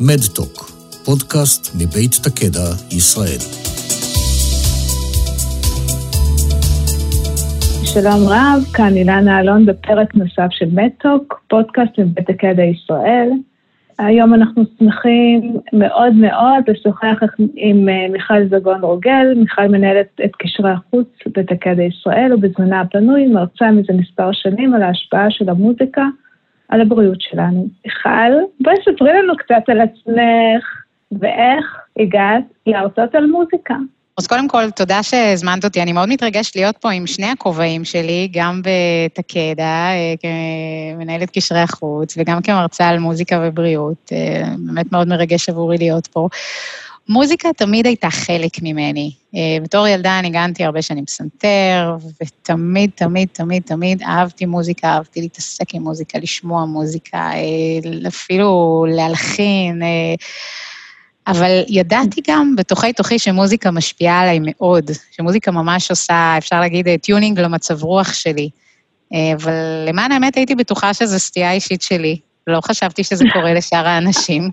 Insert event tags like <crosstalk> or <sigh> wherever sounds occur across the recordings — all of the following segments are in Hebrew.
מדטוק, פודקאסט מבית תקדע, ישראל. שלום רב, כאן אילנה אלון בפרק נוסף של מדטוק, פודקאסט מבית תקדע ישראל. היום אנחנו שמחים מאוד מאוד לשוחח עם אה, מיכל זגון רוגל. מיכל מנהלת את קשרי החוץ בתקדע ישראל, ובזמנה הפנוי מרצה מזה מספר שנים על ההשפעה של המוזיקה על הבריאות שלנו. מיכל, בואי ספרי לנו קצת על עצמך ואיך הגעת להרצות על מוזיקה. אז קודם כל, תודה שהזמנת אותי. אני מאוד מתרגשת להיות פה עם שני הכובעים שלי, גם בתקדה, אה, כמנהלת קשרי החוץ, וגם כמרצה על מוזיקה ובריאות. אה, באמת מאוד מרגש עבורי להיות פה. מוזיקה תמיד הייתה חלק ממני. אה, בתור ילדה ניגנתי הרבה שנים פסנתר, ותמיד, תמיד, תמיד, תמיד אהבתי מוזיקה, אהבתי להתעסק עם מוזיקה, לשמוע מוזיקה, אפילו להלחין. אבל ידעתי גם בתוכי תוכי שמוזיקה משפיעה עליי מאוד, שמוזיקה ממש עושה, אפשר להגיד, tuning למצב רוח שלי. אה, אבל למען האמת הייתי בטוחה שזו סטייה אישית שלי. לא חשבתי שזה קורה לשאר האנשים.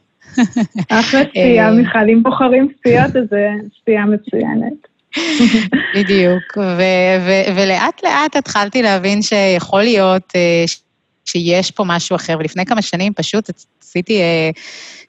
אחלה סטייה, אה, מיכל, אם בוחרים סטיות, אז זו סטייה מצוינת. בדיוק, ולאט לאט התחלתי להבין שיכול להיות אה, שיש פה משהו אחר, ולפני כמה שנים פשוט עשיתי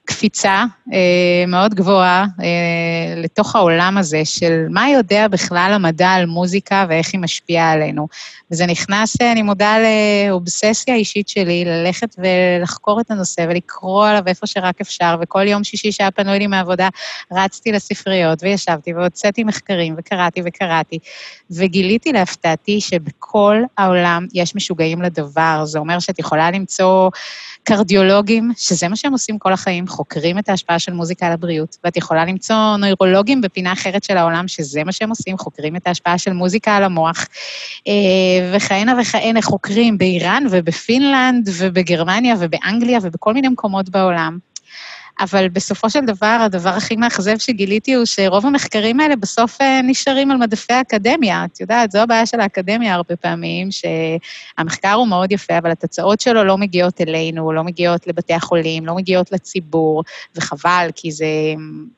קפיצה אה, מאוד גבוהה אה, לתוך העולם הזה של מה יודע בכלל המדע על מוזיקה ואיך היא משפיעה עלינו. וזה נכנס, אה, אני מודה לאובססיה אישית שלי, ללכת ולחקור את הנושא ולקרוא עליו איפה שרק אפשר, וכל יום שישי שהיה פנוי לי מהעבודה, רצתי לספריות וישבתי והוצאתי מחקרים וקראתי וקראתי, וגיליתי להפתעתי שבכל העולם יש משוגעים לדבר. זה אומר שאת יכולה למצוא... קרדיולוגים, שזה מה שהם עושים כל החיים, חוקרים את ההשפעה של מוזיקה על הבריאות, ואת יכולה למצוא נוירולוגים בפינה אחרת של העולם, שזה מה שהם עושים, חוקרים את ההשפעה של מוזיקה על המוח, אה, וכהנה וכהנה חוקרים באיראן ובפינלנד ובגרמניה ובאנגליה ובכל מיני מקומות בעולם. אבל בסופו של דבר, הדבר הכי מאכזב שגיליתי הוא שרוב המחקרים האלה בסוף אה, נשארים על מדפי האקדמיה. את יודעת, זו הבעיה של האקדמיה הרבה פעמים, שהמחקר הוא מאוד יפה, אבל התוצאות שלו לא מגיעות אלינו, לא מגיעות לבתי החולים, לא מגיעות לציבור, וחבל, כי זה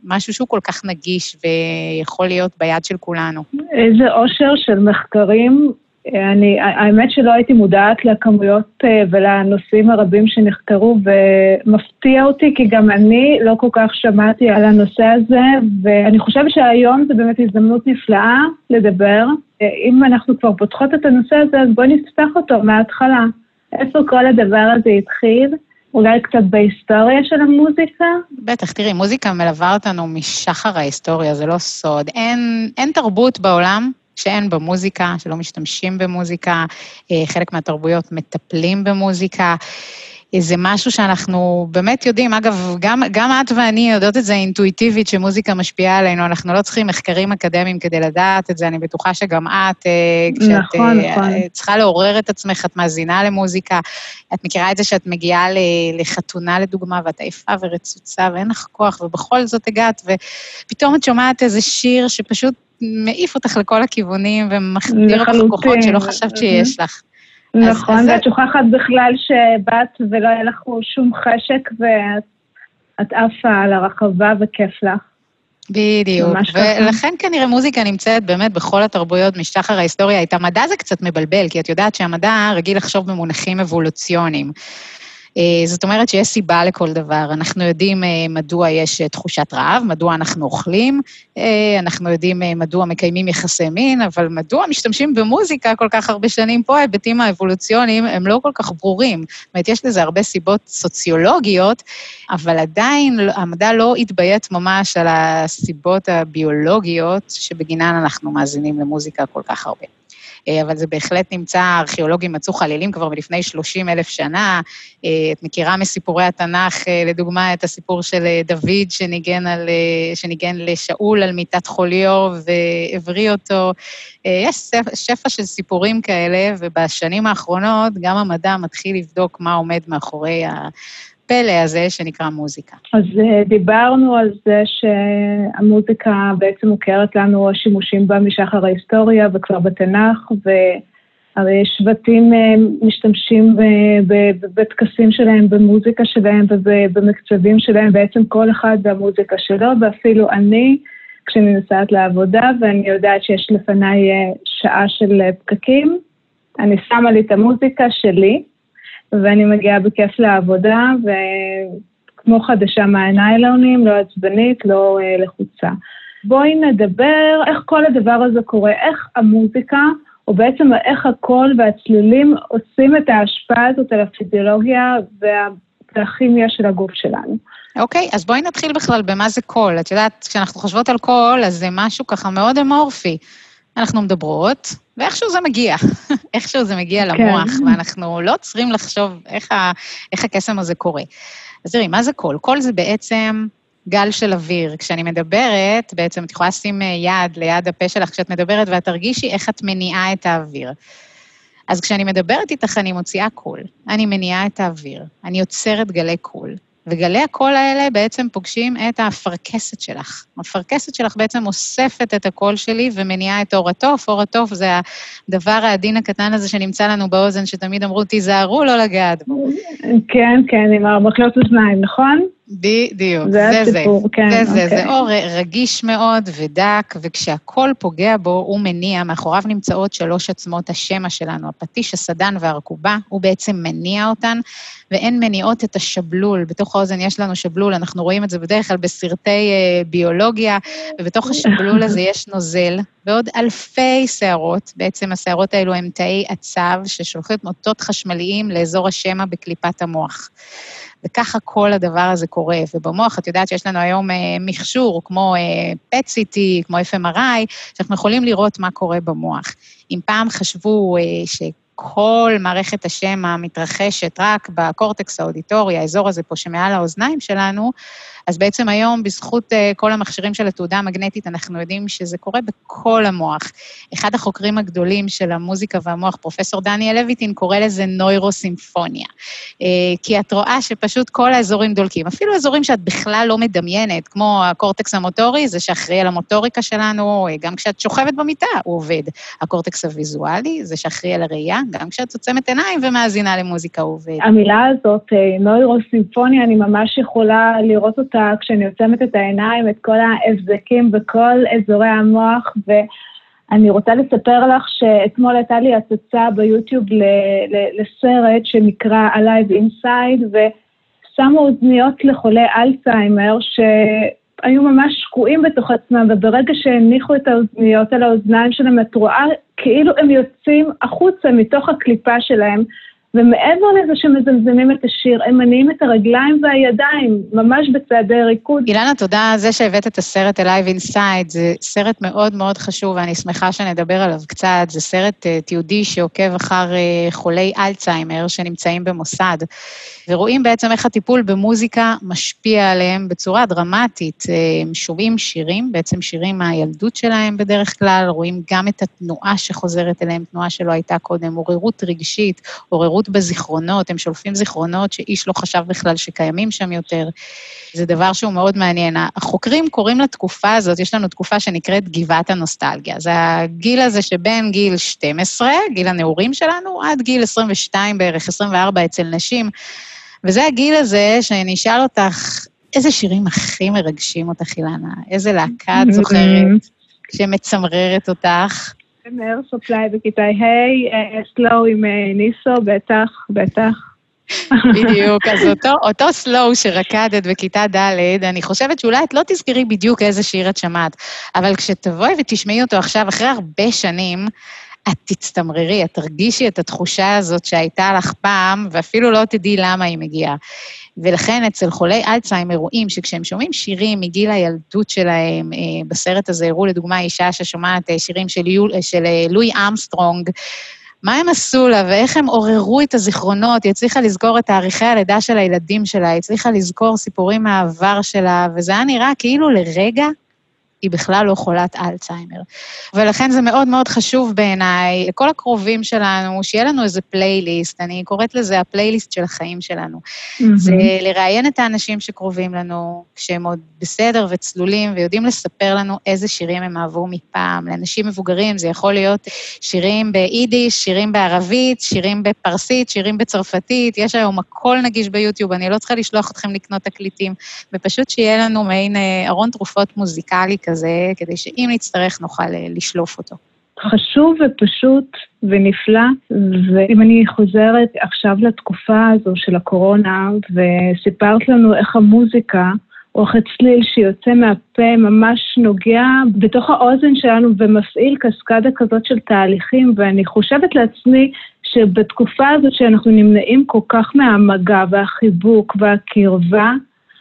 משהו שהוא כל כך נגיש ויכול להיות ביד של כולנו. איזה אושר של מחקרים אני, האמת שלא הייתי מודעת לכמויות אה, ולנושאים הרבים שנחקרו, ומפתיע אותי, כי גם אני לא כל כך שמעתי על הנושא הזה, ואני חושבת שהיום זו באמת הזדמנות נפלאה לדבר. אה, אם אנחנו כבר פותחות את הנושא הזה, אז בואי נפתח אותו מההתחלה. איפה כל הדבר הזה התחיל? אולי קצת בהיסטוריה של המוזיקה? בטח, תראי, מוזיקה מלווה אותנו משחר ההיסטוריה, זה לא סוד. אין, אין תרבות בעולם שאין במוזיקה, שלא משתמשים במוזיקה, אה, חלק מהתרבויות מטפלים במוזיקה. אה, זה משהו שאנחנו באמת יודעים, אגב, גם, גם את ואני יודעות את זה אינטואיטיבית, שמוזיקה משפיעה עלינו, אנחנו לא צריכים מחקרים אקדמיים כדי לדעת את זה, אני בטוחה שגם את, אה, כשאת נכון, נכון. צריכה לעורר את עצמך, את מאזינה למוזיקה, את מכירה את זה שאת מגיעה לחתונה לדוגמה, ואת עייפה ורצוצה ואין לך כוח, ובכל זאת הגעת, ופתאום את שומעת איזה שיר שפשוט מעיף אותך לכל הכיוונים ומחדיר אותך כוחות שלא חשבת שיש לך. נכון, ואת שוכחת בכלל שבאת ולא היה לך שום חשק ואת עפה על הרחבה וכיף לך. בדיוק, ולכן כנראה מוזיקה נמצאת באמת בכל התרבויות משחר ההיסטוריה. את המדע זה קצת מבלבל, כי את יודעת שהמדע רגיל לחשוב במונחים אבולוציוניים. אה, זאת אומרת שיש סיבה לכל דבר. אנחנו יודעים אה, מדוע יש אה, תחושת רעב, מדוע אנחנו אוכלים, אנחנו יודעים מדוע מקיימים יחסי מין, אבל מדוע משתמשים במוזיקה כל כך הרבה שנים פה, ההיבטים האבולוציוניים הם לא כל כך ברורים. זאת אומרת, יש לזה הרבה סיבות סוציולוגיות, אבל עדיין המדע לא התביית ממש על הסיבות הביולוגיות שבגינן אנחנו מאזינים למוזיקה כל כך הרבה. אה, אבל זה בהחלט נמצא, ארכיאולוגים מצאו חלילים כבר מלפני 30 אלף שנה. אה, את מכירה מסיפורי התנ"ך, אה, לדוגמה, את הסיפור של דוד שניגן, על, שניגן לשאול על מיטת חוליו והבריא אותו. יש שפע של סיפורים כאלה, ובשנים האחרונות גם המדע מתחיל לבדוק מה עומד מאחורי. הפלא הזה שנקרא מוזיקה. אז אה, דיברנו על זה שהמוזיקה בעצם מוכרת לנו השימושים בה משחר ההיסטוריה וכבר בתנ"ך, הרי שבטים אה, משתמשים בטקסים שלהם, במוזיקה שלהם ובמקצבים שלהם, בעצם כל אחד במוזיקה שלו, ואפילו אני, כשאני נוסעת לעבודה ואני יודעת שיש לפניי אה, שעה של אה, פקקים, אני שמה לי את המוזיקה שלי, ואני מגיעה בכיף לעבודה, וכמו חדשה מהניילונים, לא עצבנית, לא לחוצה. בואי נדבר איך כל הדבר הזה קורה, איך המוזיקה או בעצם איך הקול והצלילים עושים את ההשפעה הזאת על הפיזיולוגיה והכימיה של הגוף שלנו. אוקיי, okay, אז בואי נתחיל בכלל במה זה קול. את יודעת, כשאנחנו חושבות על קול, אז זה משהו ככה מאוד אמורפי. אנחנו מדברות, ואיכשהו זה מגיע. <laughs> איכשהו זה מגיע כן. למוח, ואנחנו לא צריכים לחשוב איך, ה, איך הקסם הזה קורה. אז תראי, מה זה קול? קול זה בעצם גל של אוויר. כשאני מדברת, בעצם את יכולה לשים אה, יד ליד הפה שלך כשאת מדברת, ואת תרגישי איך את מניעה את האוויר. אז כשאני מדברת איתך, אני מוציאה קול. אני מניעה את האוויר. אני יוצרת גלי קול. וגלי הקול האלה בעצם פוגשים את האפרכסת שלך. האפרכסת שלך בעצם אוספת את הקול שלי ומניעה את עור התוף. עור התוף זה הדבר העדין הקטן הזה שנמצא לנו באוזן, שתמיד אמרו, תיזהרו לא לגעת בו. כן, כן, עם המקלות אוזניים, נכון? בדיוק, זה זה. הסיפור, כן. זה זה, אוקיי. זה עור רגיש מאוד ודק, וכשהקול פוגע בו, הוא מניע, מאחוריו נמצאות שלוש עצמות השמע שלנו, הפטיש, הסדן והרכובה, הוא בעצם מניע אותן, והן מניעות את השבלול. בתוך האוזן יש לנו שבלול, אנחנו רואים את זה בדרך כלל בסרטי אה, ביולוגיה, ובתוך השבלול הזה יש נוזל, ועוד אלפי שערות, בעצם השערות האלו הם תאי עצב ששולחים מוטות חשמליים לאזור השמע בקליפת המוח. וככה כל הדבר הזה קורה. ובמוח, את יודעת שיש לנו היום אה, מכשור, כמו אה, PET-CT, כמו FMRI, שאנחנו יכולים לראות מה קורה במוח. אם פעם חשבו אה, ש... כל מערכת השמע מתרחשת רק בקורטקס האודיטורי, האזור הזה פה שמעל האוזניים שלנו, אז בעצם היום, בזכות uh, כל המכשירים של התעודה המגנטית, אנחנו יודעים שזה קורה בכל המוח. אחד החוקרים הגדולים של המוזיקה והמוח, פרופסור דניאל לויטין, קורא לזה נוירוסימפוניה. Uh, כי את רואה שפשוט כל האזורים דולקים, אפילו אזורים שאת בכלל לא מדמיינת, כמו הקורטקס המוטורי, זה שאחראי על המוטוריקה שלנו, גם כשאת שוכבת במיטה, הוא עובד. הקורטקס הוויזואלי, זה שאחראי על הראייה, גם כשאת עוצמת עיניים ומאזינה למוזיקה, הוא עובד. המילה הזאת, אה, נוירוסימפוניה, אני ממש יכולה לראות אותה אותה כשאני עוצמת את העיניים, את כל ההבזקים בכל אזורי המוח, ואני רוצה לספר לך שאתמול הייתה לי הצצה ביוטיוב לסרט שנקרא Alive Inside, ושמו אוזניות לחולי אלצהיימר, שהיו ממש שקועים בתוך עצמם, וברגע שהניחו את האוזניות על האוזניים שלהם, את רואה כאילו הם יוצאים החוצה מתוך הקליפה שלהם. ומעבר לזה שמזמזמים את השיר, הם מניעים את הרגליים והידיים, ממש בצעדי ריקוד. אילנה, תודה על זה שהבאת את הסרט Alive Inside, זה סרט מאוד מאוד חשוב, ואני שמחה שנדבר עליו קצת. זה סרט uh, תיעודי שעוקב אחר uh, חולי אלצהיימר שנמצאים במוסד, ורואים בעצם איך הטיפול במוזיקה משפיע עליהם בצורה דרמטית. Uh, הם שומעים שירים, בעצם שירים מהילדות שלהם בדרך כלל, רואים גם את התנועה שחוזרת אליהם, תנועה שלא הייתה קודם, עוררות רגשית, עוררות בזיכרונות, הם שולפים זיכרונות שאיש לא חשב בכלל שקיימים שם יותר. זה דבר שהוא מאוד מעניין. החוקרים קוראים לתקופה הזאת, יש לנו תקופה שנקראת גבעת הנוסטלגיה. זה הגיל הזה שבין גיל 12, גיל הנעורים שלנו, עד גיל 22 בערך, 24 אצל נשים. וזה הגיל הזה שאני אשאל אותך, איזה שירים הכי מרגשים אותך, אילנה? איזה להקה את זוכרת שמצמררת אותך? מאיר סופליי בכיתה ה', סלואו עם אה, ניסו, בטח, בטח. בדיוק, אז אותו, אותו סלואו שרקדת בכיתה ד', אני חושבת שאולי את לא תזכרי בדיוק איזה שיר את שמעת, אבל כשתבואי ותשמעי אותו עכשיו, אחרי הרבה שנים, את תצטמררי, את תרגישי את התחושה הזאת שהייתה לך פעם, ואפילו לא תדעי למה היא מגיעה. ולכן אצל חולי אלצהיימר רואים שכשהם שומעים שירים מגיל הילדות שלהם, אה, בסרט הזה הראו לדוגמה אישה ששומעת אה, שירים של, יול, אה, של לואי אמסטרונג, מה הם עשו לה ואיך הם עוררו את הזיכרונות, היא הצליחה לזכור את תאריכי הלידה של הילדים שלה, היא הצליחה לזכור סיפורים מהעבר שלה, וזה היה נראה כאילו לרגע היא בכלל לא חולת אלצהיימר. ולכן זה מאוד מאוד חשוב בעיניי, לכל הקרובים שלנו, שיהיה לנו איזה פלייליסט, אני קוראת לזה הפלייליסט של החיים שלנו. Mm-hmm. זה לראיין את האנשים שקרובים לנו, כשהם עוד בסדר וצלולים, ויודעים לספר לנו איזה שירים הם אהבו מפעם. לאנשים מבוגרים זה יכול להיות שירים ביידיש, שירים בערבית, שירים בפרסית, שירים בצרפתית, יש היום הכל נגיש ביוטיוב, אני לא צריכה לשלוח אתכם לקנות תקליטים, ופשוט שיהיה לנו מעין אה, ארון תרופות מוזיקלי כזה, כדי שאם נצטרך נוכל אה, לשלוף אותו. חשוב ופשוט ונפלא, ואם אני חוזרת עכשיו לתקופה הזו של הקורונה, וסיפרת לנו איך המוזיקה, או איך הצליל שיוצא מהפה ממש נוגע בתוך האוזן שלנו ומפעיל קסקדה כזאת של תהליכים, ואני חושבת לעצמי שבתקופה הזאת שאנחנו נמנעים כל כך מהמגע והחיבוק והקרבה,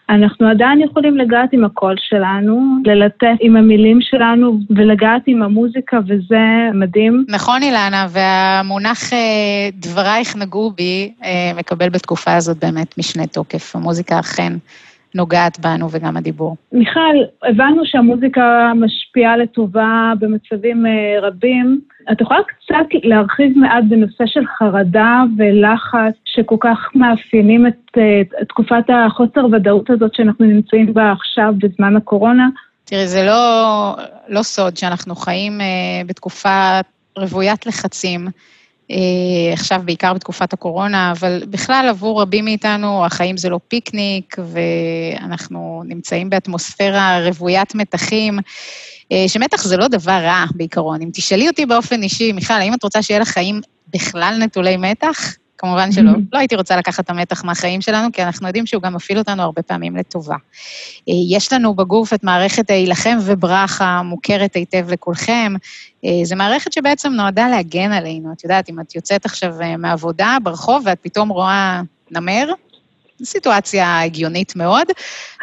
אנחנו עדיין יכולים לגעת עם הקול שלנו, ללטף עם המילים שלנו ולגעת עם המוזיקה, וזה מדהים. נכון, אילנה, והמונח אה, דברייך נגעו בי אה, מקבל בתקופה הזאת באמת משנה תוקף. המוזיקה אכן נוגעת בנו וגם הדיבור. מיכל, הבנו שהמוזיקה משפיעה לטובה במצבים אה, רבים. את יכולה קצת להרחיב מעט בנושא של חרדה ולחץ שכל כך מאפיינים את, את תקופת החוסר ודאות הזאת שאנחנו נמצאים בה עכשיו בזמן הקורונה? תראי, זה לא, לא סוד שאנחנו חיים אה, בתקופה רוויית לחצים. אה, עכשיו בעיקר בתקופת הקורונה, אבל בכלל עבור רבים מאיתנו החיים זה לא פיקניק, ואנחנו נמצאים באטמוספירה רוויית מתחים, אה, שמתח זה לא דבר רע בעיקרון. אם תשאלי אותי באופן אישי, מיכל, האם את רוצה שיהיה לך חיים בכלל נטולי מתח? כמובן שלא. Mm-hmm. לא הייתי רוצה לקחת את המתח מהחיים שלנו, כי אנחנו יודעים שהוא גם מפעיל אותנו הרבה פעמים לטובה. אה, יש לנו בגוף את מערכת ההילחם וברכה, מוכרת היטב לכולכם. אה, זו מערכת שבעצם נועדה להגן עלינו. את יודעת, אם את יוצאת עכשיו אה, מהעבודה ברחוב ואת פתאום רואה נמר, סיטואציה הגיונית מאוד.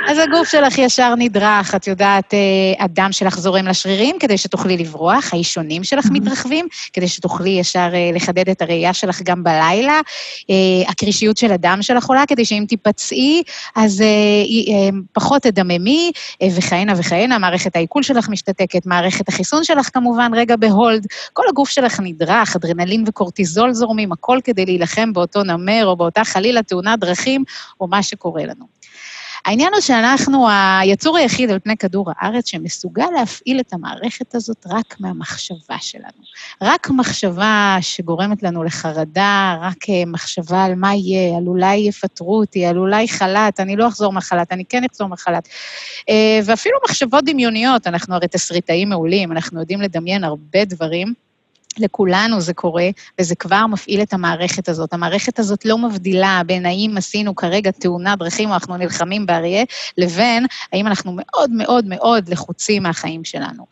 אז הגוף שלך ישר נדרך, את יודעת, אה, הדם שלך זורם לשרירים כדי שתוכלי לברוח, האישונים שלך מתרחבים כדי שתוכלי ישר אה, לחדד את הראייה שלך גם בלילה, אה, הקרישיות של הדם שלך עולה כדי שאם תיפצעי, אז פחות תדממי, וכהנה וכהנה, מערכת העיכול שלך משתתקת, מערכת החיסון שלך כמובן רגע בהולד, כל הגוף שלך נדרך, אדרנלין וקורטיזול זורמים, הכל כדי להילחם באותו נמר או באותה חלילה תאונת דרכים, או מה שקורה לנו. העניין הוא שאנחנו היצור היחיד על פני כדור הארץ שמסוגל להפעיל את המערכת הזאת רק מהמחשבה שלנו. רק מחשבה שגורמת לנו לחרדה, רק אה, מחשבה על מה יהיה, על אולי יפטרו אותי, על אולי חל"ת, אני לא אחזור מחל"ת, אני כן אחזור מחל"ת. אה, ואפילו מחשבות דמיוניות, אנחנו הרי תסריטאים מעולים, אנחנו יודעים לדמיין הרבה דברים. לכולנו זה קורה, וזה כבר מפעיל את המערכת הזאת. המערכת הזאת לא מבדילה בין האם עשינו כרגע תאונת דרכים או אנחנו נלחמים באריה, לבין האם אנחנו מאוד מאוד מאוד לחוצים מהחיים שלנו.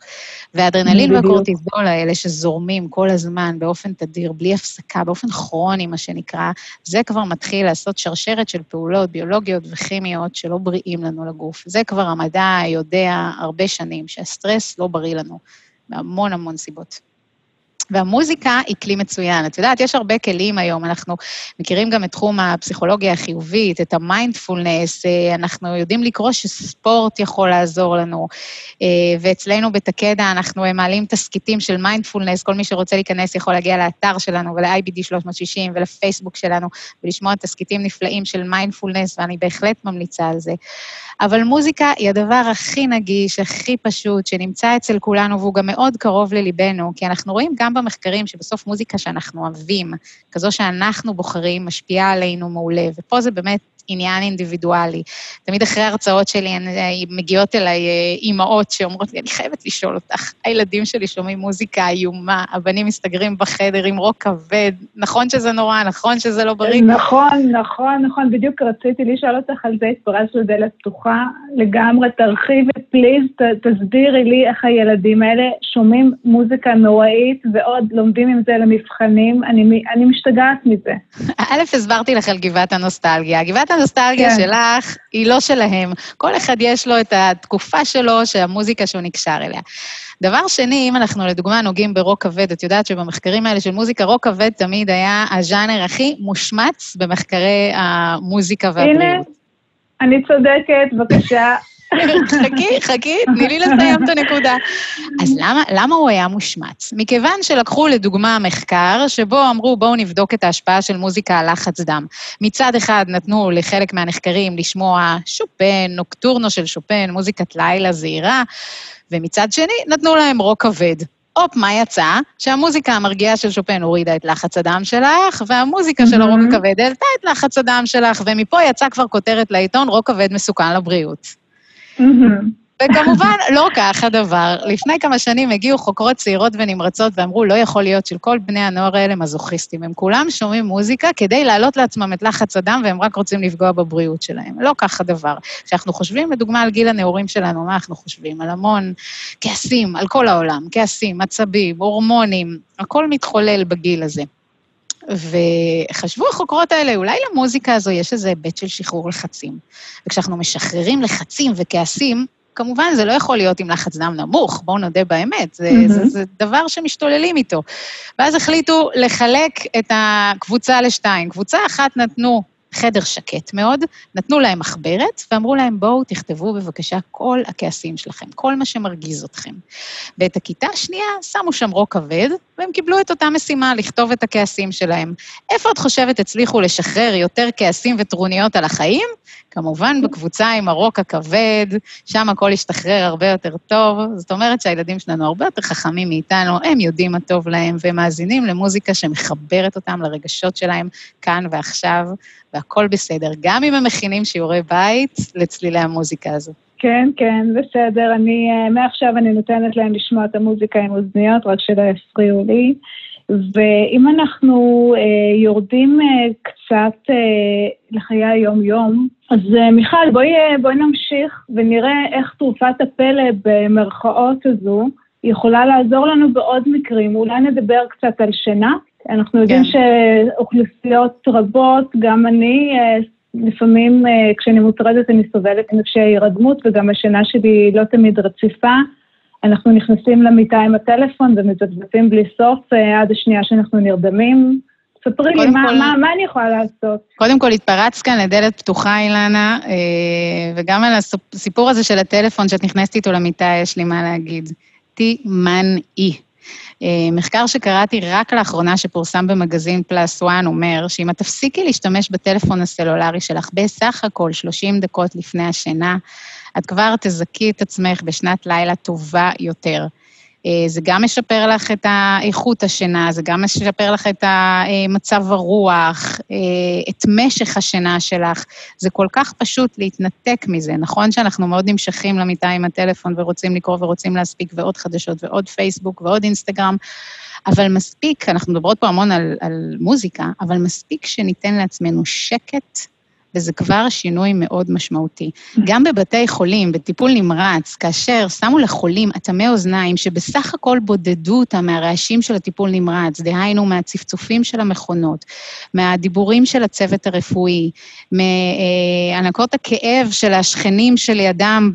והאדרנלין והקורטיזול האלה שזורמים כל הזמן באופן תדיר, בלי הפסקה, באופן כרוני, מה שנקרא, זה כבר מתחיל לעשות שרשרת של פעולות ביולוגיות וכימיות שלא בריאים לנו לגוף. זה כבר המדע יודע הרבה שנים, שהסטרס לא בריא לנו, מהמון המון סיבות. והמוזיקה היא כלי מצוין. את יודעת, יש הרבה כלים היום, אנחנו מכירים גם את תחום הפסיכולוגיה החיובית, את המיינדפולנס, אה, אנחנו יודעים לקרוא שספורט יכול לעזור לנו, אה, ואצלנו בתקדה אנחנו מעלים תסכיתים של מיינדפולנס, כל מי שרוצה להיכנס יכול להגיע לאתר שלנו ול-IBD 360 ולפייסבוק שלנו ולשמוע תסכיתים נפלאים של מיינדפולנס, ואני בהחלט ממליצה על זה. אבל מוזיקה היא הדבר הכי נגיש, הכי פשוט, שנמצא אצל כולנו, והוא גם מאוד קרוב לליבנו, כי אנחנו רואים גם במחקרים שבסוף מוזיקה שאנחנו אוהבים, כזו שאנחנו בוחרים, משפיעה עלינו מעולה, ופה זה באמת עניין אינדיבידואלי. תמיד אחרי ההרצאות שלי אה, מגיעות אליי אה, אימהות שאומרות לי, אני חייבת לשאול אותך, הילדים שלי שומעים מוזיקה איומה, הבנים מסתגרים בחדר עם רוק כבד, נכון שזה נורא, נכון שזה לא בריא? נכון, נכון, נכון, בדיוק רציתי לשאול אותך על זה, התפרצת לדלת פתוחה לגמרי, תרחיבי, פליז, תסבירי לי איך הילדים האלה שומעים מוזיקה נוראית ועוד לומדים עם זה למבחנים, אני, אני משתגעת מזה. <laughs> א', הסברתי לך על גבעת הנוסטלגיה. גבעת הנוסטלגיה כן. שלך היא לא שלהם. כל אחד יש לו את התקופה שלו, שהמוזיקה שהוא נקשר אליה. דבר שני, אם אנחנו לדוגמה נוגעים ברוק כבד, את יודעת שבמחקרים האלה של מוזיקה, רוק כבד תמיד היה הז'אנר הכי מושמץ במחקרי המוזיקה והבריאות. הנה, אני צודקת, בבקשה. חכי, חכי, תני לי לסיים את הנקודה. אז למה, למה הוא היה מושמץ? מכיוון שלקחו לדוגמה מחקר, שבו אמרו, בואו נבדוק את ההשפעה של מוזיקה על לחץ דם. מצד אחד נתנו לחלק מהנחקרים לשמוע שופן, נוקטורנו של שופן, מוזיקת לילה זהירה, ומצד שני נתנו להם רוק כבד. הופ, מה יצא? שהמוזיקה המרגיעה של שופן הורידה את לחץ הדם שלך, והמוזיקה של הרוק הכבד העלתה את לחץ הדם שלך, ומפה יצאה כבר כותרת לעיתון, רוק כבד מסוכן לבריאות. וכמובן, לא כך הדבר. לפני כמה שנים הגיעו חוקרות צעירות ונמרצות ואמרו, לא יכול להיות שכל בני הנוער האלה מזוכיסטים. הם כולם שומעים מוזיקה כדי להעלות לעצמם את לחץ הדם, והם רק רוצים לפגוע בבריאות שלהם. לא כך הדבר. כשאנחנו חושבים, לדוגמה, על גיל הנעורים שלנו, מה אנחנו חושבים? על המון כעסים, על כל העולם, כעסים, עצבים, הורמונים, הכל מתחולל בגיל הזה. וחשבו החוקרות האלה, אולי למוזיקה הזו יש איזה היבט של שחרור לחצים. וכשאנחנו משחררים לחצים וכעסים, כמובן, זה לא יכול להיות עם לחץ דם נמוך, בואו נודה באמת, זה, mm-hmm. זה, זה דבר שמשתוללים איתו. ואז החליטו לחלק את הקבוצה לשתיים. קבוצה אחת נתנו חדר שקט מאוד, נתנו להם מחברת ואמרו להם, בואו תכתבו בבקשה כל הכעסים שלכם, כל מה שמרגיז אתכם. ואת הכיתה השנייה שמו שם רוק כבד, והם קיבלו את אותה משימה, לכתוב את הכעסים שלהם. איפה את חושבת הצליחו לשחרר יותר כעסים וטרוניות על החיים? כמובן בקבוצה עם הרוק הכבד, שם הכל ישתחרר הרבה יותר טוב. זאת אומרת שהילדים שלנו הרבה יותר חכמים מאיתנו, הם יודעים מה טוב להם, והם מאזינים למוזיקה שמחברת אותם לרגשות שלהם כאן ועכשיו, והכול בסדר, גם אם הם מכינים שיעורי בית לצלילי המוזיקה הזו. כן, כן, בסדר. אני, אה, מעכשיו אני נותנת להם לשמוע את המוזיקה עם אוזניות, רק שלא יפריעו לי. ואם אנחנו אה, יורדים אה, קצת אה, לחיי היום-יום, אז אה, מיכל, בואי, אה, בואי נמשיך ונראה איך תרופת הפלא במרכאות הזו יכולה לעזור לנו בעוד מקרים. אולי נדבר קצת על שינה. אנחנו יודעים כן. שאוכלוסיות רבות, גם אני, אה, לפעמים אה, כשאני מוטרדת אני סובלת קשיי הירדמות וגם השינה שלי לא תמיד רציפה. אנחנו נכנסים למיטה עם הטלפון ומזפזפים בלי סוף אה, עד השנייה שאנחנו נרדמים. ספרי לי, מה, כל, מה, מה אני יכולה לעשות? קודם כל, התפרצת כאן לדלת פתוחה, אילנה, וגם על הסיפור הזה של הטלפון שאת נכנסת איתו למיטה, יש לי מה להגיד. תימנעי. אה, מחקר שקראתי רק לאחרונה שפורסם במגזין פלאס 1 אומר שאם את תפסיקי להשתמש בטלפון הסלולרי שלך בסך הכל 30 דקות לפני השינה, את כבר תזכי את עצמך בשנת לילה טובה יותר. אה, זה גם משפר לך את איכות השינה, זה גם משפר לך את מצב הרוח, אה, את משך השינה שלך. זה כל כך פשוט להתנתק מזה. נכון שאנחנו מאוד נמשכים למיטה עם הטלפון ורוצים לקרוא ורוצים להספיק ועוד חדשות ועוד פייסבוק ועוד אינסטגרם, אבל מספיק, אנחנו מדברות פה המון על, על מוזיקה, אבל מספיק שניתן לעצמנו שקט וזה כבר שינוי מאוד משמעותי. גם בבתי חולים, בטיפול נמרץ, כאשר שמו לחולים אטמי אוזניים שבסך הכל בודדו אותם מהרעשים של הטיפול נמרץ, דהיינו מהצפצופים של המכונות, מהדיבורים של הצוות הרפואי, מהענקות הכאב של השכנים שלידם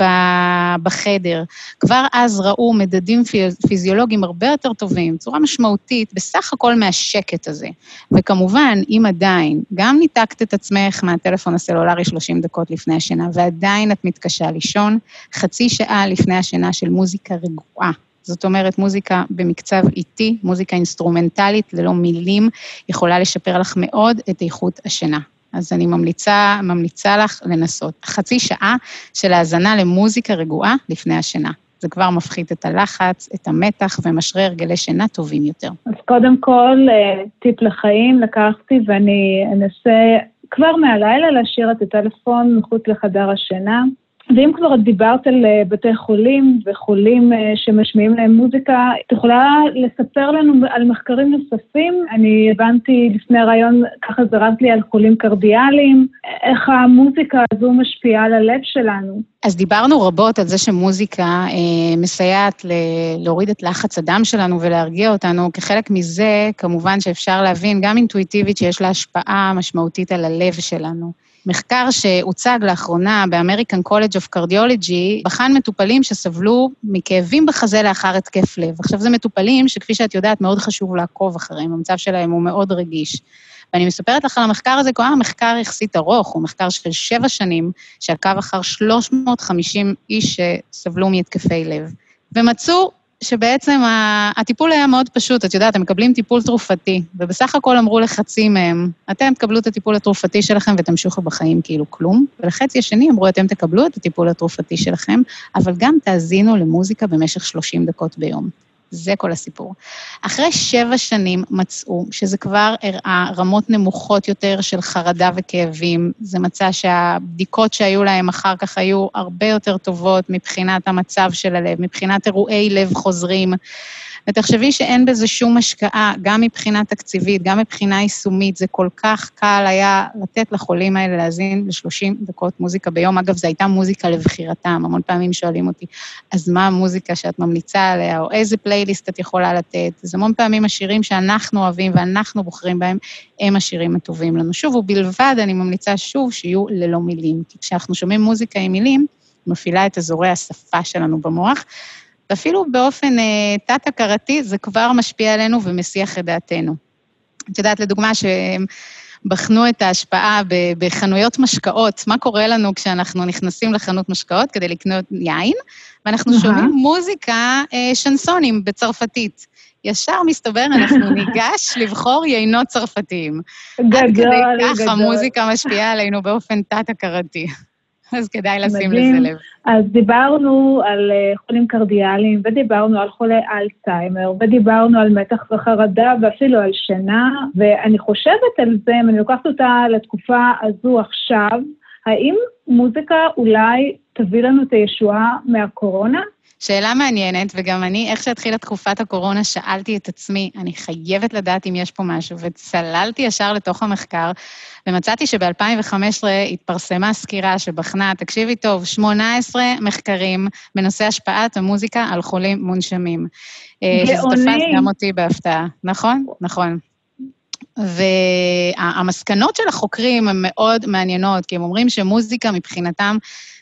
בחדר, כבר אז ראו מדדים פיזיולוגיים הרבה יותר טובים, בצורה משמעותית, בסך הכל מהשקט הזה. וכמובן, אם עדיין גם ניתקת את עצמך מהטלפון הטלפון הסלולרי 30 דקות לפני השינה, ועדיין את מתקשה לישון, חצי שעה לפני השינה של מוזיקה רגועה. זאת אומרת, מוזיקה במקצב איטי, מוזיקה אינסטרומנטלית, ללא מילים, יכולה לשפר לך מאוד את איכות השינה. אז אני ממליצה, ממליצה לך לנסות. חצי שעה של האזנה למוזיקה רגועה לפני השינה. זה כבר מפחית את הלחץ, את המתח ומשרה הרגלי שינה טובים יותר. אז קודם כל, אה, טיפ לחיים לקחתי ואני אנסה כבר מהלילה להשאיר את הטלפון מחוץ לחדר השינה. ואם כבר את דיברת על אה, בתי חולים וחולים אה, שמשמיעים להם מוזיקה, את יכולה לספר לנו על מחקרים נוספים? אני הבנתי לפני הרעיון, ככה זרקת לי על חולים קרדיאליים, איך המוזיקה הזו משפיעה על הלב שלנו. אז דיברנו רבות על זה שמוזיקה אה, מסייעת ל- להוריד את לחץ הדם שלנו ולהרגיע אותנו. כחלק מזה, כמובן שאפשר להבין גם אינטואיטיבית שיש לה השפעה משמעותית על הלב שלנו. מחקר שהוצג לאחרונה ב American College of Cardiology, בחן מטופלים שסבלו מכאבים בחזה לאחר התקף לב. עכשיו, זה מטופלים שכפי שאת יודעת, מאוד חשוב לעקוב אחריהם, המצב שלהם הוא מאוד רגיש. ואני מספרת לך על המחקר הזה, כי מחקר יחסית ארוך, הוא מחקר של שבע שנים, שעקב אחר 350 איש שסבלו מהתקפי לב. ומצאו שבעצם הטיפול היה מאוד פשוט, את יודעת, הם מקבלים טיפול תרופתי, ובסך הכל אמרו לחצי מהם, אתם תקבלו את הטיפול התרופתי שלכם ותמשיכו בחיים כאילו כלום, ולחצי השני אמרו, אתם תקבלו את הטיפול התרופתי שלכם, אבל גם תאזינו למוזיקה במשך 30 דקות ביום. זה כל הסיפור. אחרי שבע שנים מצאו שזה כבר הראה רמות נמוכות יותר של חרדה וכאבים. זה מצא שהבדיקות שהיו להם אחר כך היו הרבה יותר טובות מבחינת המצב של הלב, מבחינת אירועי לב חוזרים. ותחשבי שאין בזה שום השקעה, גם מבחינה תקציבית, גם מבחינה יישומית, זה כל כך קל היה לתת לחולים האלה להאזין ל-30 דקות מוזיקה ביום. אגב, זו הייתה מוזיקה לבחירתם, המון פעמים שואלים אותי, אז מה המוזיקה שאת ממליצה עליה, או איזה פלייליסט את יכולה לתת? אז המון פעמים השירים שאנחנו אוהבים ואנחנו בוחרים בהם, הם השירים הטובים לנו. שוב, ובלבד, אני ממליצה שוב, שיהיו ללא מילים. כי כשאנחנו שומעים מוזיקה עם מילים, מפעילה את אזורי השפה שלנו במוח, ואפילו באופן אה, תת-הכרתי, זה כבר משפיע עלינו ומסיח את דעתנו. את יודעת, לדוגמה, שהם בחנו את ההשפעה בחנויות משקאות, מה קורה לנו כשאנחנו נכנסים לחנות משקאות כדי לקנות יין, ואנחנו uh-huh. שומעים מוזיקה, אה, שנסונים בצרפתית. ישר מסתבר, אנחנו <laughs> ניגש לבחור יינות צרפתיים. גדול, עד כדי כך גדול. המוזיקה משפיעה עלינו באופן תת-הכרתי. אז כדאי לשים מדהים. לזה לב. אז דיברנו על אה, חולים קרדיאליים, ודיברנו על חולי אלצהיימר, ודיברנו על מתח וחרדה, ואפילו על שינה, ואני חושבת על זה, אם אני לוקחת אותה לתקופה הזו עכשיו, האם מוזיקה אולי תביא לנו את הישועה מהקורונה? שאלה מעניינת, וגם אני, איך שהתחילה תקופת הקורונה, שאלתי את עצמי, אני חייבת לדעת אם יש פה משהו, וצללתי ישר לתוך המחקר, ומצאתי שב-2015 התפרסמה סקירה שבחנה, תקשיבי טוב, 18 מחקרים בנושא השפעת המוזיקה על חולים מונשמים. גאוני. שזה תפס גם אותי בהפתעה. נכון? נכון. והמסקנות של החוקרים הן מאוד מעניינות, כי הם אומרים שמוזיקה מבחינתם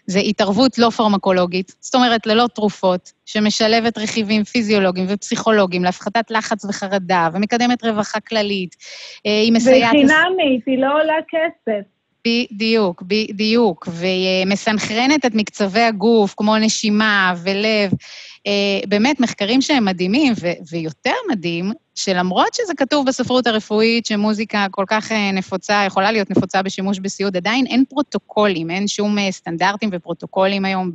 זה התערבות לא פרמקולוגית, זאת אומרת, ללא תרופות, שמשלבת רכיבים פיזיולוגיים ופסיכולוגיים להפחתת לחץ וחרדה, ומקדמת רווחה כללית. היא מסייעת... והיא חינמית, היא לא עולה כסף. בדיוק, בדיוק, והיא מסנכרנת את מקצבי הגוף, כמו נשימה ולב. באמת, מחקרים שהם מדהימים, ויותר מדהים, שלמרות שזה כתוב בספרות הרפואית שמוזיקה כל כך נפוצה, יכולה להיות נפוצה בשימוש בסיעוד, עדיין אין פרוטוקולים, אין שום סטנדרטים ופרוטוקולים היום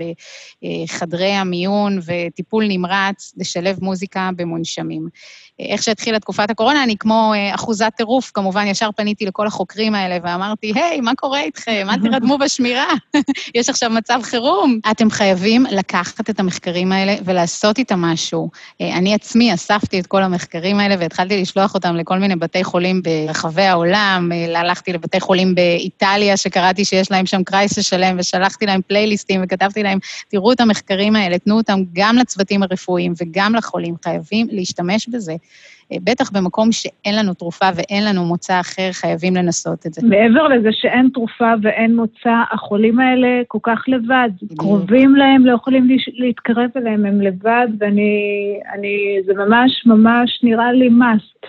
בחדרי המיון וטיפול נמרץ לשלב מוזיקה במונשמים. איך שהתחילה תקופת הקורונה, אני כמו אחוזת טירוף, כמובן, ישר פניתי לכל החוקרים האלה ואמרתי, היי, מה קורה איתכם? אל תירדמו בשמירה, <laughs> יש עכשיו מצב חירום. אתם חייבים לקחת את המחקרים האלה ולעשות איתם משהו. אני עצמי אספתי את כל המחקרים האלה והתחלתי לשלוח אותם לכל מיני בתי חולים ברחבי העולם. הלכתי לבתי חולים באיטליה, שקראתי שיש להם שם קרייסס שלם, ושלחתי להם פלייליסטים וכתבתי להם, תראו את המחקרים האלה, תנו אותם גם לצוותים הרפואיים וגם לחולים, חייבים להשתמש בזה. בטח במקום שאין לנו תרופה ואין לנו מוצא אחר, חייבים לנסות את זה. מעבר לזה שאין תרופה ואין מוצא, החולים האלה כל כך לבד. קרובים להם, לא יכולים להתקרב אליהם, הם לבד, ואני, אני, זה ממש ממש נראה לי must.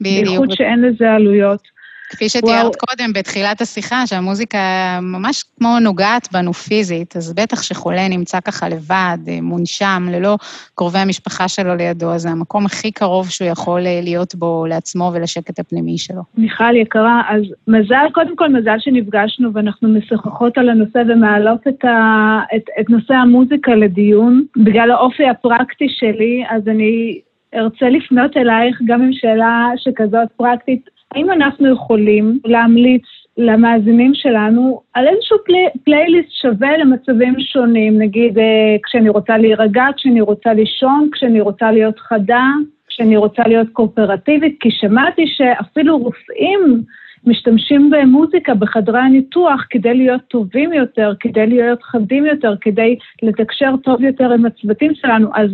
בייחוד שאין לזה עלויות. כפי שתיארת קודם, בתחילת השיחה, שהמוזיקה ממש כמו נוגעת בנו פיזית, אז בטח שחולה נמצא ככה לבד, מונשם, ללא קרובי המשפחה שלו לידו, אז זה המקום הכי קרוב שהוא יכול להיות בו לעצמו ולשקט הפנימי שלו. מיכל יקרה, אז מזל, קודם כל מזל שנפגשנו ואנחנו משוחחות על הנושא ומעלות את, ה, את, את נושא המוזיקה לדיון. בגלל האופי הפרקטי שלי, אז אני ארצה לפנות אלייך גם עם שאלה שכזאת פרקטית. האם אנחנו יכולים להמליץ למאזינים שלנו על איזשהו פלי, פלייליסט שווה למצבים שונים, נגיד כשאני רוצה להירגע, כשאני רוצה לישון, כשאני רוצה להיות חדה, כשאני רוצה להיות קואופרטיבית, כי שמעתי שאפילו רופאים משתמשים במוזיקה בחדרי הניתוח כדי להיות טובים יותר, כדי להיות חדים יותר, כדי לתקשר טוב יותר עם הצוותים שלנו, אז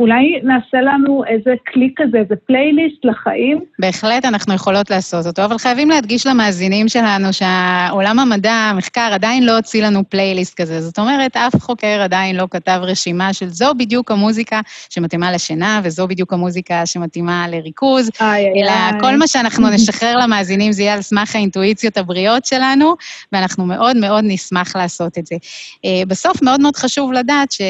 אולי נעשה לנו איזה כלי כזה, איזה פלייליסט לחיים. בהחלט אנחנו יכולות לעשות אותו, אבל חייבים להדגיש למאזינים שלנו שהעולם המדע, המחקר, עדיין לא הוציא לנו פלייליסט כזה. זאת אומרת, אף חוקר עדיין לא כתב רשימה של זו בדיוק המוזיקה שמתאימה לשינה, וזו בדיוק המוזיקה שמתאימה לריכוז, איי, אלא איי. כל מה שאנחנו <laughs> נשחרר למאזינים זה יהיה על סמך האינטואיציות הבריאות שלנו, ואנחנו מאוד מאוד נשמח לעשות את זה. אה, בסוף מאוד מאוד חשוב לדעת ש...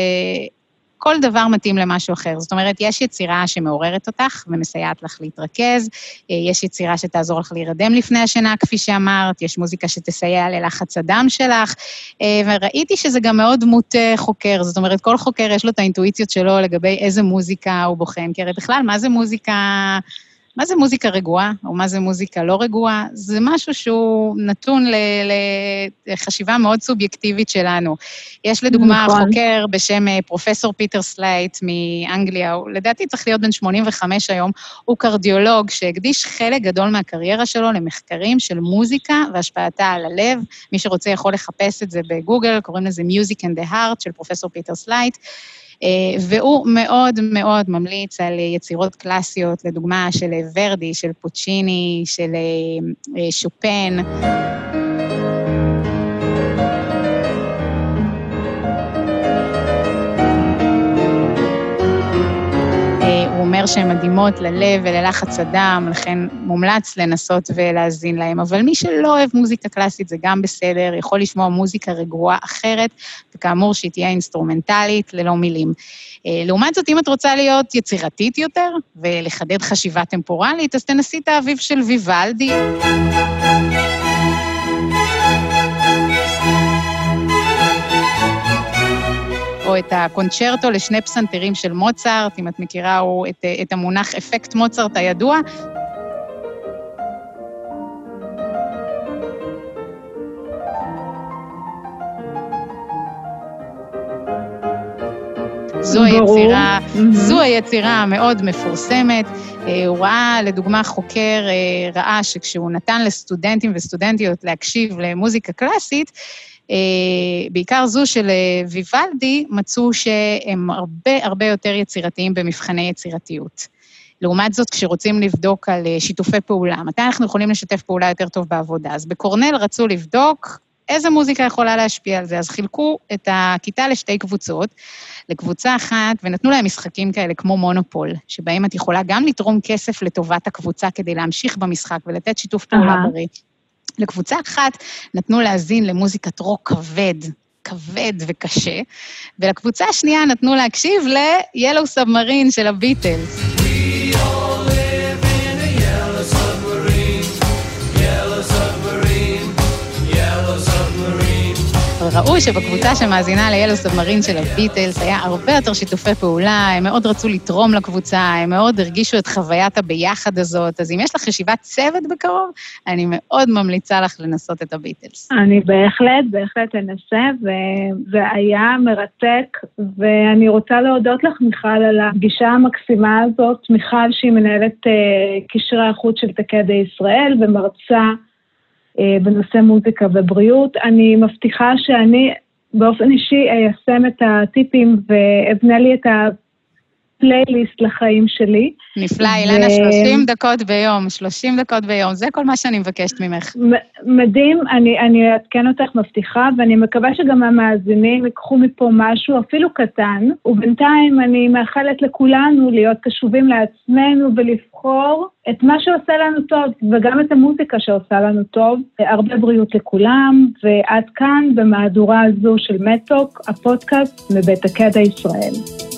כל דבר מתאים למשהו אחר. זאת אומרת, יש יצירה שמעוררת אותך ומסייעת לך להתרכז, אה, יש יצירה שתעזור לך להירדם לפני השינה, כפי שאמרת, יש מוזיקה שתסייע ללחץ הדם שלך, אה, וראיתי שזה גם מאוד מוטה חוקר, זאת אומרת, כל חוקר יש לו את האינטואיציות שלו לגבי איזה מוזיקה הוא בוחן, כי הרי בכלל, מה זה מוזיקה... מה זה מוזיקה רגועה, או מה זה מוזיקה לא רגועה? זה משהו שהוא נתון לחשיבה מאוד סובייקטיבית שלנו. יש לדוגמה נכון. חוקר בשם אה, פרופסור פיטר סלייט מאנגליה, הוא לדעתי צריך להיות בן 85 היום, הוא קרדיולוג שהקדיש חלק גדול מהקריירה שלו למחקרים של מוזיקה והשפעתה על הלב. מי שרוצה יכול לחפש את זה בגוגל, קוראים לזה Music and the Heart של פרופסור פיטר סלייט. אה, והוא מאוד מאוד ממליץ על יצירות קלאסיות, לדוגמה של ורדי, של פוצ'יני, של אה, אה, שופן. אומר שהן מדהימות ללב וללחץ הדם, לכן מומלץ לנסות ולהאזין להם. אבל מי שלא אוהב מוזיקה קלאסית זה גם בסדר, יכול לשמוע מוזיקה רגועה אחרת, וכאמור שהיא תהיה אינסטרומנטלית, ללא מילים. אה, לעומת זאת, אם את רוצה להיות יצירתית יותר ולחדד חשיבה טמפורלית, אז תנסי את האביב של ויוולדי. את הקונצ'רטו לשני פסנתרים של מוצרט, אם את מכירה הוא את, את המונח אפקט מוצרט הידוע. זו ברור. היצירה. זו היצירה המאוד מפורסמת. אה, הוא ראה, לדוגמה, חוקר אה, ראה שכשהוא נתן לסטודנטים וסטודנטיות להקשיב למוזיקה קלאסית, בעיקר זו של אה, ויוולדי, מצאו שהם הרבה הרבה יותר יצירתיים במבחני יצירתיות. לעומת זאת, כשרוצים לבדוק על אה, שיתופי פעולה, מתי אנחנו יכולים לשתף פעולה יותר טוב בעבודה? אז בקורנל רצו לבדוק איזה מוזיקה יכולה להשפיע על זה, אז חילקו את הכיתה לשתי קבוצות, לקבוצה אחת, ונתנו להם משחקים כאלה כמו מונופול, שבהם את יכולה גם לתרום כסף לטובת הקבוצה כדי להמשיך במשחק ולתת שיתוף פעולה. בריא. לקבוצה אחת נתנו להאזין למוזיקת רוק כבד, כבד וקשה, ולקבוצה השנייה נתנו להקשיב ל-Yellow Submarine של הביטלס. ראו שבקבוצה שמאזינה ל-Yellow Submarine של הביטלס היה הרבה יותר שיתופי פעולה, הם מאוד רצו לתרום לקבוצה, הם מאוד הרגישו את חוויית הביחד הזאת, אז אם יש לך ישיבת צוות בקרוב, אני מאוד ממליצה לך לנסות את הביטלס. אני בהחלט, בהחלט אנסה, וזה היה מרתק, ואני רוצה להודות לך, מיכל, על הפגישה המקסימה הזאת. מיכל, שהיא מנהלת אה, קשרי החוץ של תקדע ישראל ומרצה בנושא מוזיקה ובריאות. אני מבטיחה שאני באופן אישי איישם את הטיפים ואבנה לי את הפלייליסט לחיים שלי. נפלא, ו- אילנה, 30 דקות ביום, 30 דקות ביום, זה כל מה שאני מבקשת ממך. מדהים, אני, אני אעדכן אותך, מבטיחה, ואני מקווה שגם המאזינים ייקחו מפה משהו, אפילו קטן, ובינתיים אני מאחלת לכולנו להיות קשובים לעצמנו ולבחור את מה שעושה לנו טוב, וגם את המוזיקה שעושה לנו טוב. הרבה בריאות לכולם, ועד כאן במהדורה הזו של מתוק, הפודקאסט מבית הקדע ישראל.